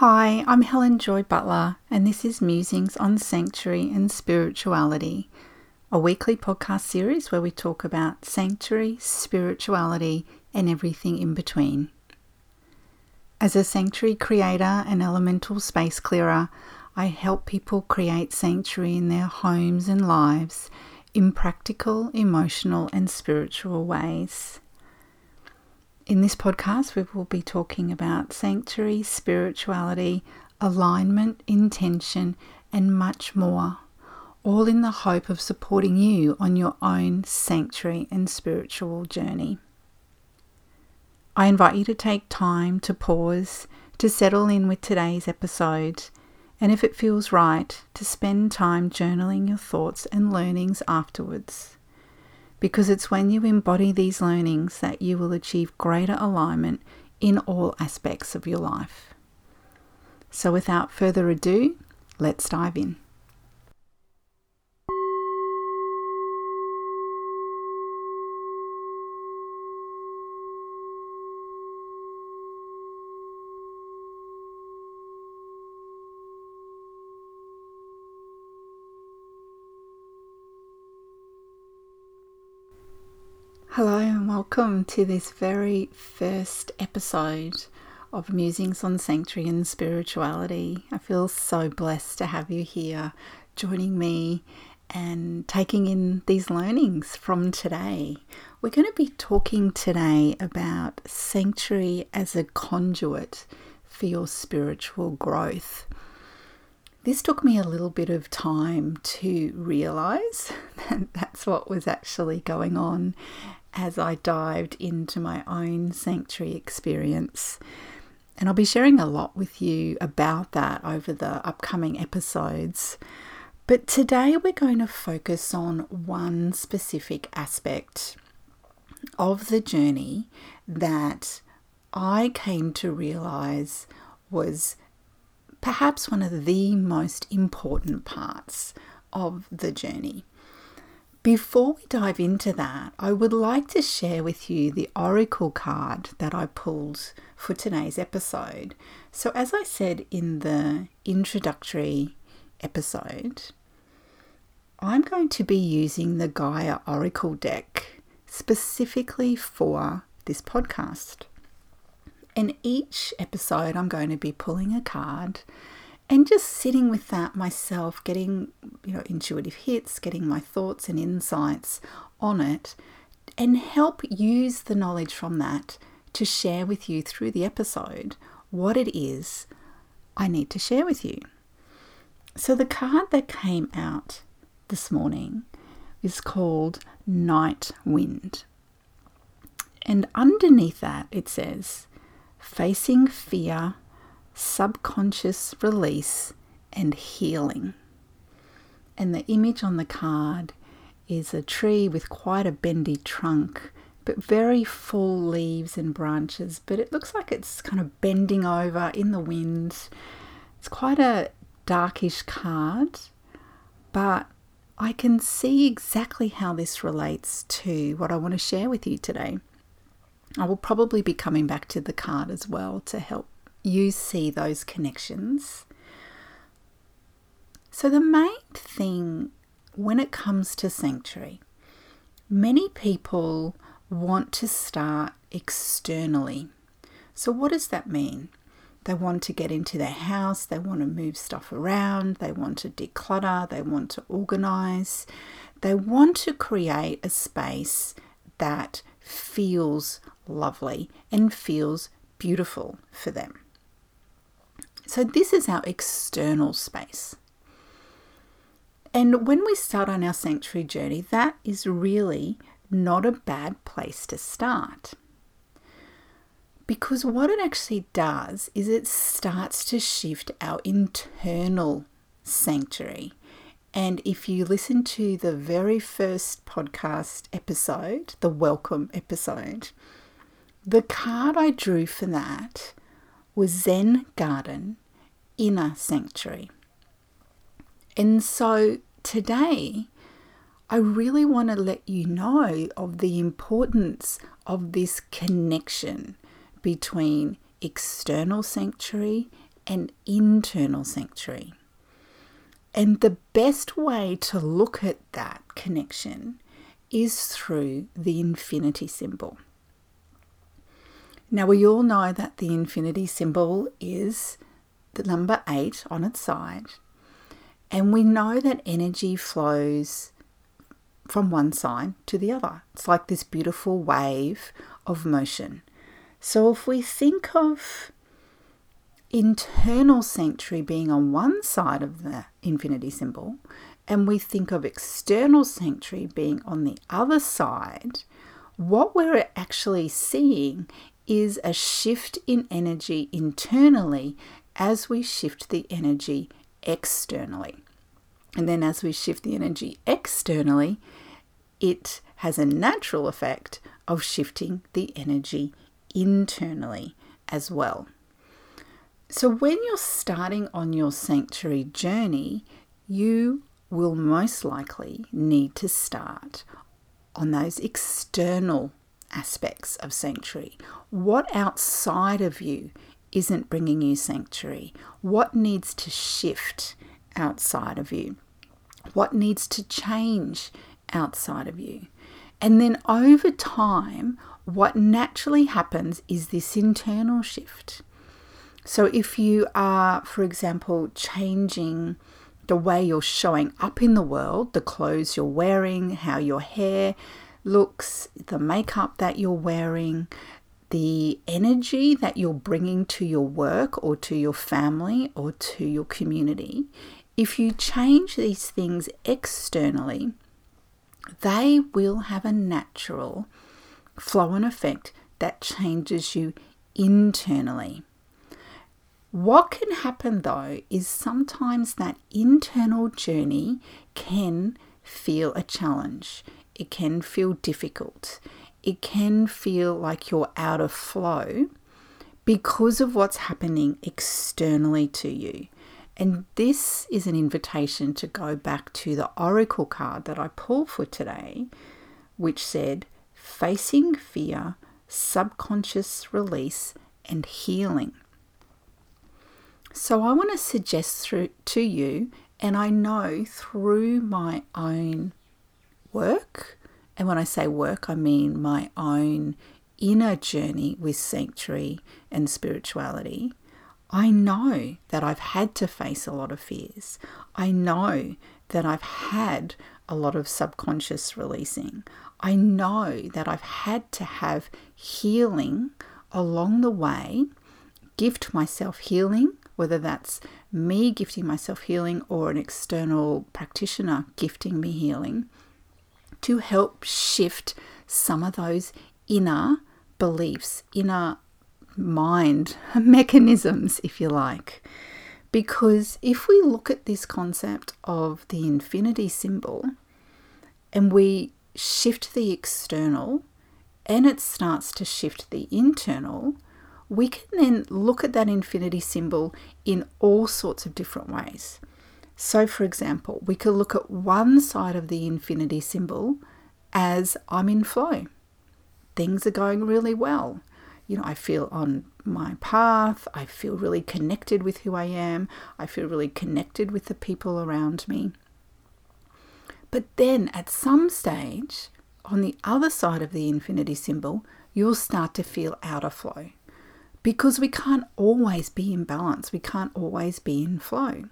Hi, I'm Helen Joy Butler, and this is Musings on Sanctuary and Spirituality, a weekly podcast series where we talk about sanctuary, spirituality, and everything in between. As a sanctuary creator and elemental space clearer, I help people create sanctuary in their homes and lives in practical, emotional, and spiritual ways. In this podcast, we will be talking about sanctuary, spirituality, alignment, intention, and much more, all in the hope of supporting you on your own sanctuary and spiritual journey. I invite you to take time to pause, to settle in with today's episode, and if it feels right, to spend time journaling your thoughts and learnings afterwards because it's when you embody these learnings that you will achieve greater alignment in all aspects of your life. So, without further ado, let's dive in. Hello, and welcome to this very first episode of Musings on Sanctuary and Spirituality. I feel so blessed to have you here joining me and taking in these learnings from today. We're going to be talking today about sanctuary as a conduit for your spiritual growth. This took me a little bit of time to realize that that's what was actually going on as I dived into my own sanctuary experience. And I'll be sharing a lot with you about that over the upcoming episodes. But today we're going to focus on one specific aspect of the journey that I came to realize was perhaps one of the most important parts of the journey. Before we dive into that, I would like to share with you the oracle card that I pulled for today's episode. So, as I said in the introductory episode, I'm going to be using the Gaia Oracle deck specifically for this podcast. In each episode, I'm going to be pulling a card and just sitting with that myself, getting you know intuitive hits, getting my thoughts and insights on it, and help use the knowledge from that to share with you through the episode what it is I need to share with you. So the card that came out this morning is called Night Wind. And underneath that it says, facing fear subconscious release and healing. And the image on the card is a tree with quite a bendy trunk, but very full leaves and branches. But it looks like it's kind of bending over in the wind. It's quite a darkish card, but I can see exactly how this relates to what I want to share with you today. I will probably be coming back to the card as well to help you see those connections. So, the main thing when it comes to sanctuary, many people want to start externally. So, what does that mean? They want to get into their house, they want to move stuff around, they want to declutter, they want to organize, they want to create a space that feels lovely and feels beautiful for them. So, this is our external space. And when we start on our sanctuary journey, that is really not a bad place to start. Because what it actually does is it starts to shift our internal sanctuary. And if you listen to the very first podcast episode, the welcome episode, the card I drew for that was Zen Garden Inner Sanctuary. And so today, I really want to let you know of the importance of this connection between external sanctuary and internal sanctuary. And the best way to look at that connection is through the infinity symbol. Now, we all know that the infinity symbol is the number eight on its side, and we know that energy flows from one side to the other. It's like this beautiful wave of motion. So, if we think of internal sanctuary being on one side of the infinity symbol, and we think of external sanctuary being on the other side, what we're actually seeing is a shift in energy internally as we shift the energy externally. And then as we shift the energy externally, it has a natural effect of shifting the energy internally as well. So, when you're starting on your sanctuary journey, you will most likely need to start on those external aspects of sanctuary. What outside of you isn't bringing you sanctuary? What needs to shift outside of you? What needs to change outside of you? And then over time, what naturally happens is this internal shift. So, if you are, for example, changing the way you're showing up in the world, the clothes you're wearing, how your hair looks, the makeup that you're wearing, the energy that you're bringing to your work or to your family or to your community, if you change these things externally, they will have a natural flow and effect that changes you internally. What can happen though is sometimes that internal journey can feel a challenge. It can feel difficult. It can feel like you're out of flow because of what's happening externally to you. And this is an invitation to go back to the oracle card that I pulled for today, which said, Facing fear, subconscious release, and healing. So I want to suggest through to you, and I know through my own work, and when I say work, I mean my own inner journey with sanctuary and spirituality. I know that I've had to face a lot of fears. I know that I've had a lot of subconscious releasing. I know that I've had to have healing along the way, gift myself healing whether that's me gifting myself healing or an external practitioner gifting me healing, to help shift some of those inner beliefs, inner mind mechanisms, if you like. Because if we look at this concept of the infinity symbol and we shift the external and it starts to shift the internal, we can then look at that infinity symbol in all sorts of different ways. So, for example, we could look at one side of the infinity symbol as I'm in flow. Things are going really well. You know, I feel on my path. I feel really connected with who I am. I feel really connected with the people around me. But then at some stage, on the other side of the infinity symbol, you'll start to feel out of flow because we can't always be in balance, we can't always be in flow.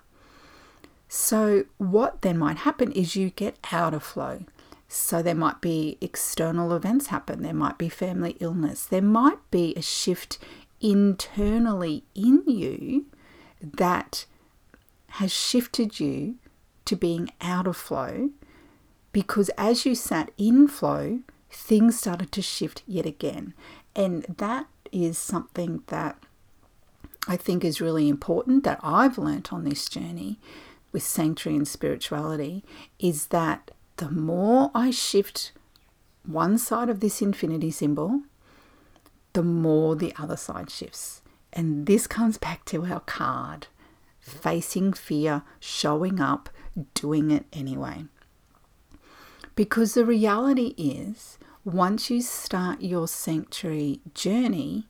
So, what then might happen is you get out of flow. So, there might be external events happen, there might be family illness, there might be a shift internally in you that has shifted you to being out of flow because as you sat in flow, things started to shift yet again. And that is something that I think is really important that I've learnt on this journey with sanctuary and spirituality is that the more I shift one side of this infinity symbol, the more the other side shifts. And this comes back to our card facing fear, showing up, doing it anyway. Because the reality is, once you start your sanctuary journey,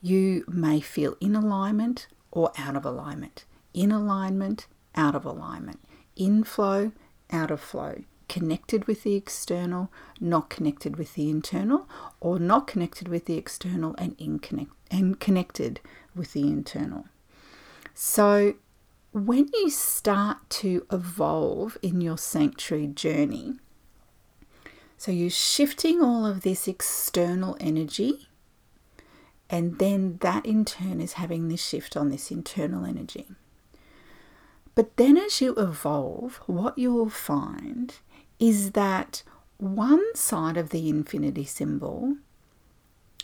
you may feel in alignment or out of alignment, in alignment, out of alignment, in flow, out of flow, connected with the external, not connected with the internal, or not connected with the external and, inconnect- and connected with the internal. So, when you start to evolve in your sanctuary journey, so you're shifting all of this external energy, and then that in turn is having this shift on this internal energy. But then as you evolve, what you will find is that one side of the infinity symbol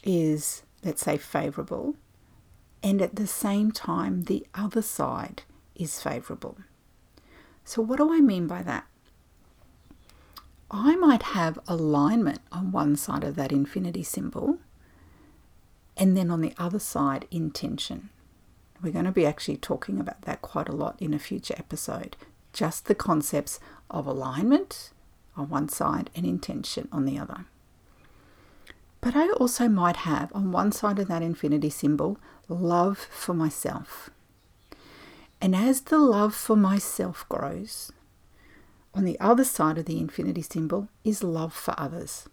is, let's say, favorable, and at the same time, the other side is favorable. So, what do I mean by that? I might have alignment on one side of that infinity symbol, and then on the other side, intention. We're going to be actually talking about that quite a lot in a future episode. Just the concepts of alignment on one side and intention on the other. But I also might have on one side of that infinity symbol love for myself. And as the love for myself grows, on the other side of the infinity symbol is love for others.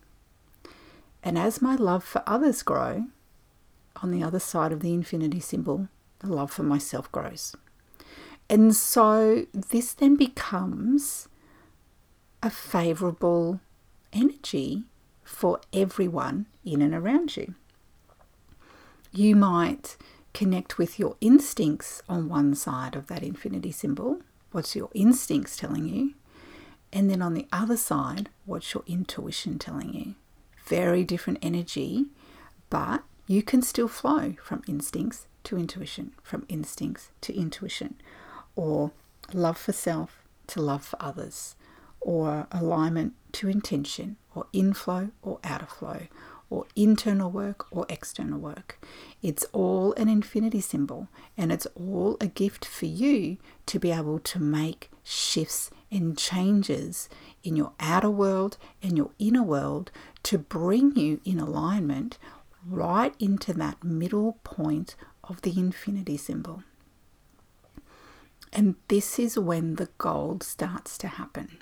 And as my love for others grow, on the other side of the infinity symbol, the love for myself grows. And so this then becomes a favorable energy for everyone in and around you. You might connect with your instincts on one side of that infinity symbol. What's your instincts telling you? And then on the other side, what's your intuition telling you? Very different energy, but you can still flow from instincts to intuition, from instincts to intuition, or love for self to love for others, or alignment to intention, or inflow or out of flow, or internal work or external work. It's all an infinity symbol, and it's all a gift for you to be able to make shifts and changes in your outer world and your inner world to bring you in alignment right into that middle point of the infinity symbol. And this is when the gold starts to happen.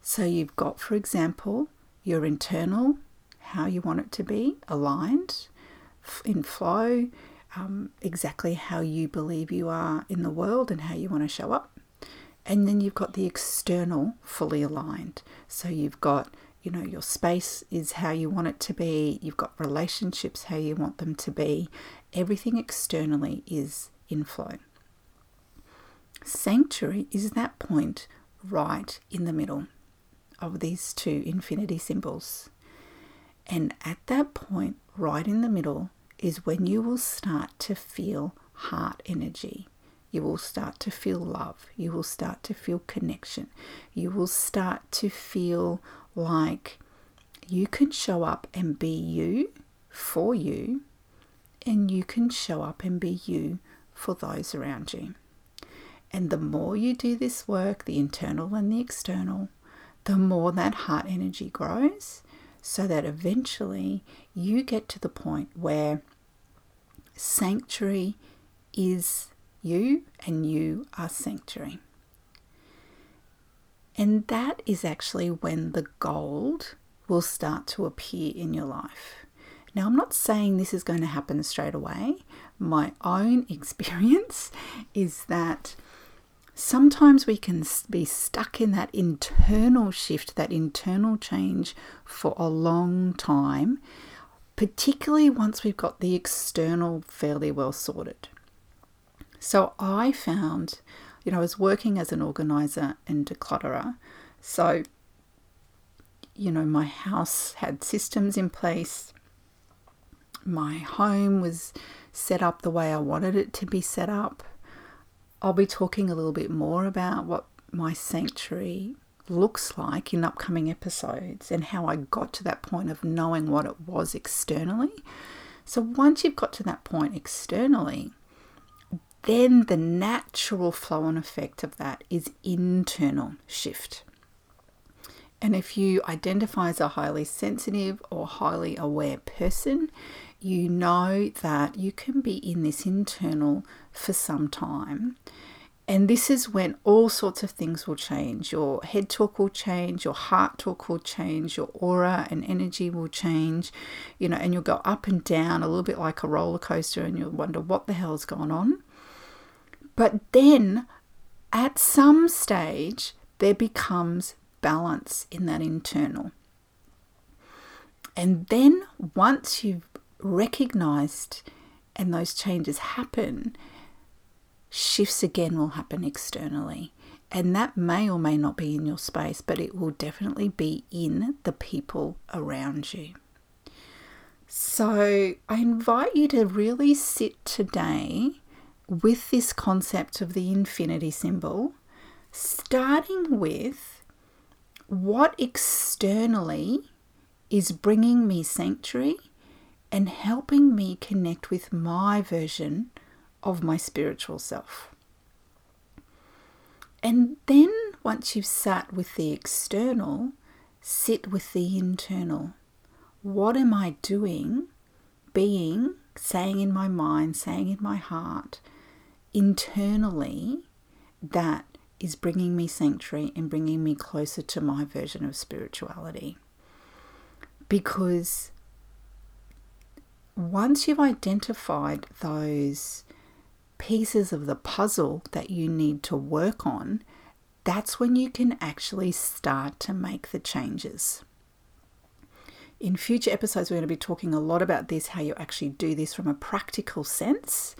So you've got, for example, your internal, how you want it to be aligned in flow, um, exactly how you believe you are in the world and how you want to show up. And then you've got the external fully aligned. So you've got, you know, your space is how you want it to be, you've got relationships how you want them to be. Everything externally is in flow. Sanctuary is that point right in the middle of these two infinity symbols. And at that point, right in the middle, is when you will start to feel heart energy. You will start to feel love. You will start to feel connection. You will start to feel like you can show up and be you for you, and you can show up and be you for those around you. And the more you do this work, the internal and the external, the more that heart energy grows, so that eventually you get to the point where sanctuary is you and you are sanctuary. And that is actually when the gold will start to appear in your life. Now, I'm not saying this is going to happen straight away. My own experience is that sometimes we can be stuck in that internal shift, that internal change for a long time, particularly once we've got the external fairly well sorted. So I found, you know, I was working as an organizer and declutterer. So, you know, my house had systems in place, my home was set up the way I wanted it to be set up I'll be talking a little bit more about what my sanctuary looks like in upcoming episodes and how I got to that point of knowing what it was externally. So once you've got to that point externally, then the natural flow and effect of that is internal shift. And if you identify as a highly sensitive or highly aware person, you know that you can be in this internal for some time. And this is when all sorts of things will change. Your head talk will change, your heart talk will change, your aura and energy will change, you know, and you'll go up and down a little bit like a roller coaster and you'll wonder what the hell's going on. But then at some stage, there becomes balance in that internal. And then once you've recognized and those changes happen, shifts again will happen externally. And that may or may not be in your space, but it will definitely be in the people around you. So I invite you to really sit today with this concept of the infinity symbol, starting with what externally is bringing me sanctuary and helping me connect with my version of my spiritual self. And then, once you've sat with the external, sit with the internal. What am I doing, being, saying in my mind, saying in my heart, internally, that is bringing me sanctuary and bringing me closer to my version of spirituality? Because once you've identified those pieces of the puzzle that you need to work on, that's when you can actually start to make the changes. In future episodes, we're going to be talking a lot about this how you actually do this from a practical sense.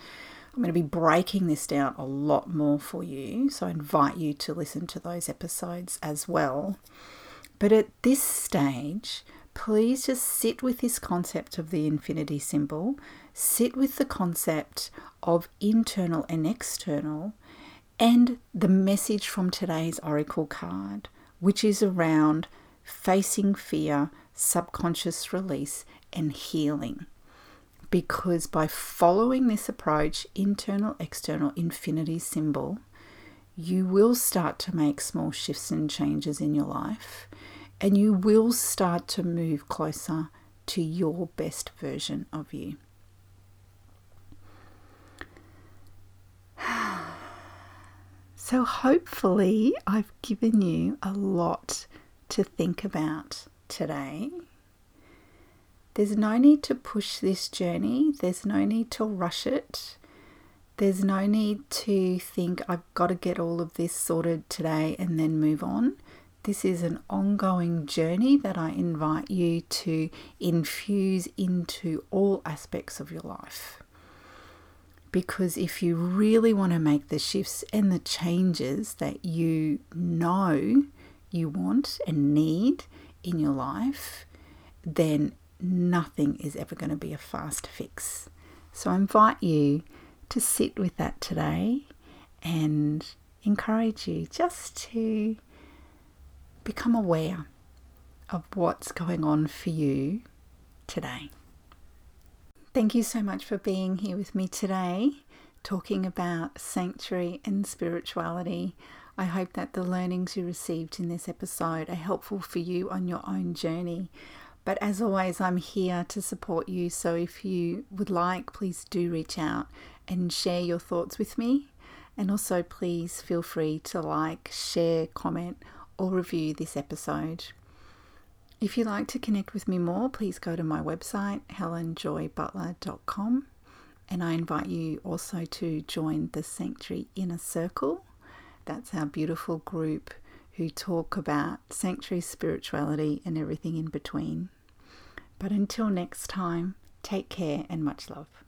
I'm going to be breaking this down a lot more for you, so I invite you to listen to those episodes as well. But at this stage, please just sit with this concept of the infinity symbol, sit with the concept of internal and external, and the message from today's oracle card, which is around facing fear, subconscious release, and healing. Because by following this approach, internal, external, infinity symbol, you will start to make small shifts and changes in your life and you will start to move closer to your best version of you. So, hopefully, I've given you a lot to think about today. There's no need to push this journey, there's no need to rush it. There's no need to think, I've got to get all of this sorted today and then move on. This is an ongoing journey that I invite you to infuse into all aspects of your life. Because if you really want to make the shifts and the changes that you know you want and need in your life, then nothing is ever going to be a fast fix. So I invite you to sit with that today and encourage you just to become aware of what's going on for you today. Thank you so much for being here with me today, talking about sanctuary and spirituality. I hope that the learnings you received in this episode are helpful for you on your own journey. But as always, I'm here to support you. So if you would like, please do reach out and share your thoughts with me. And also, please feel free to like, share, comment, or review this episode. If you'd like to connect with me more, please go to my website, helenjoybutler.com. And I invite you also to join the Sanctuary Inner Circle. That's our beautiful group who talk about sanctuary spirituality and everything in between. But until next time, take care and much love.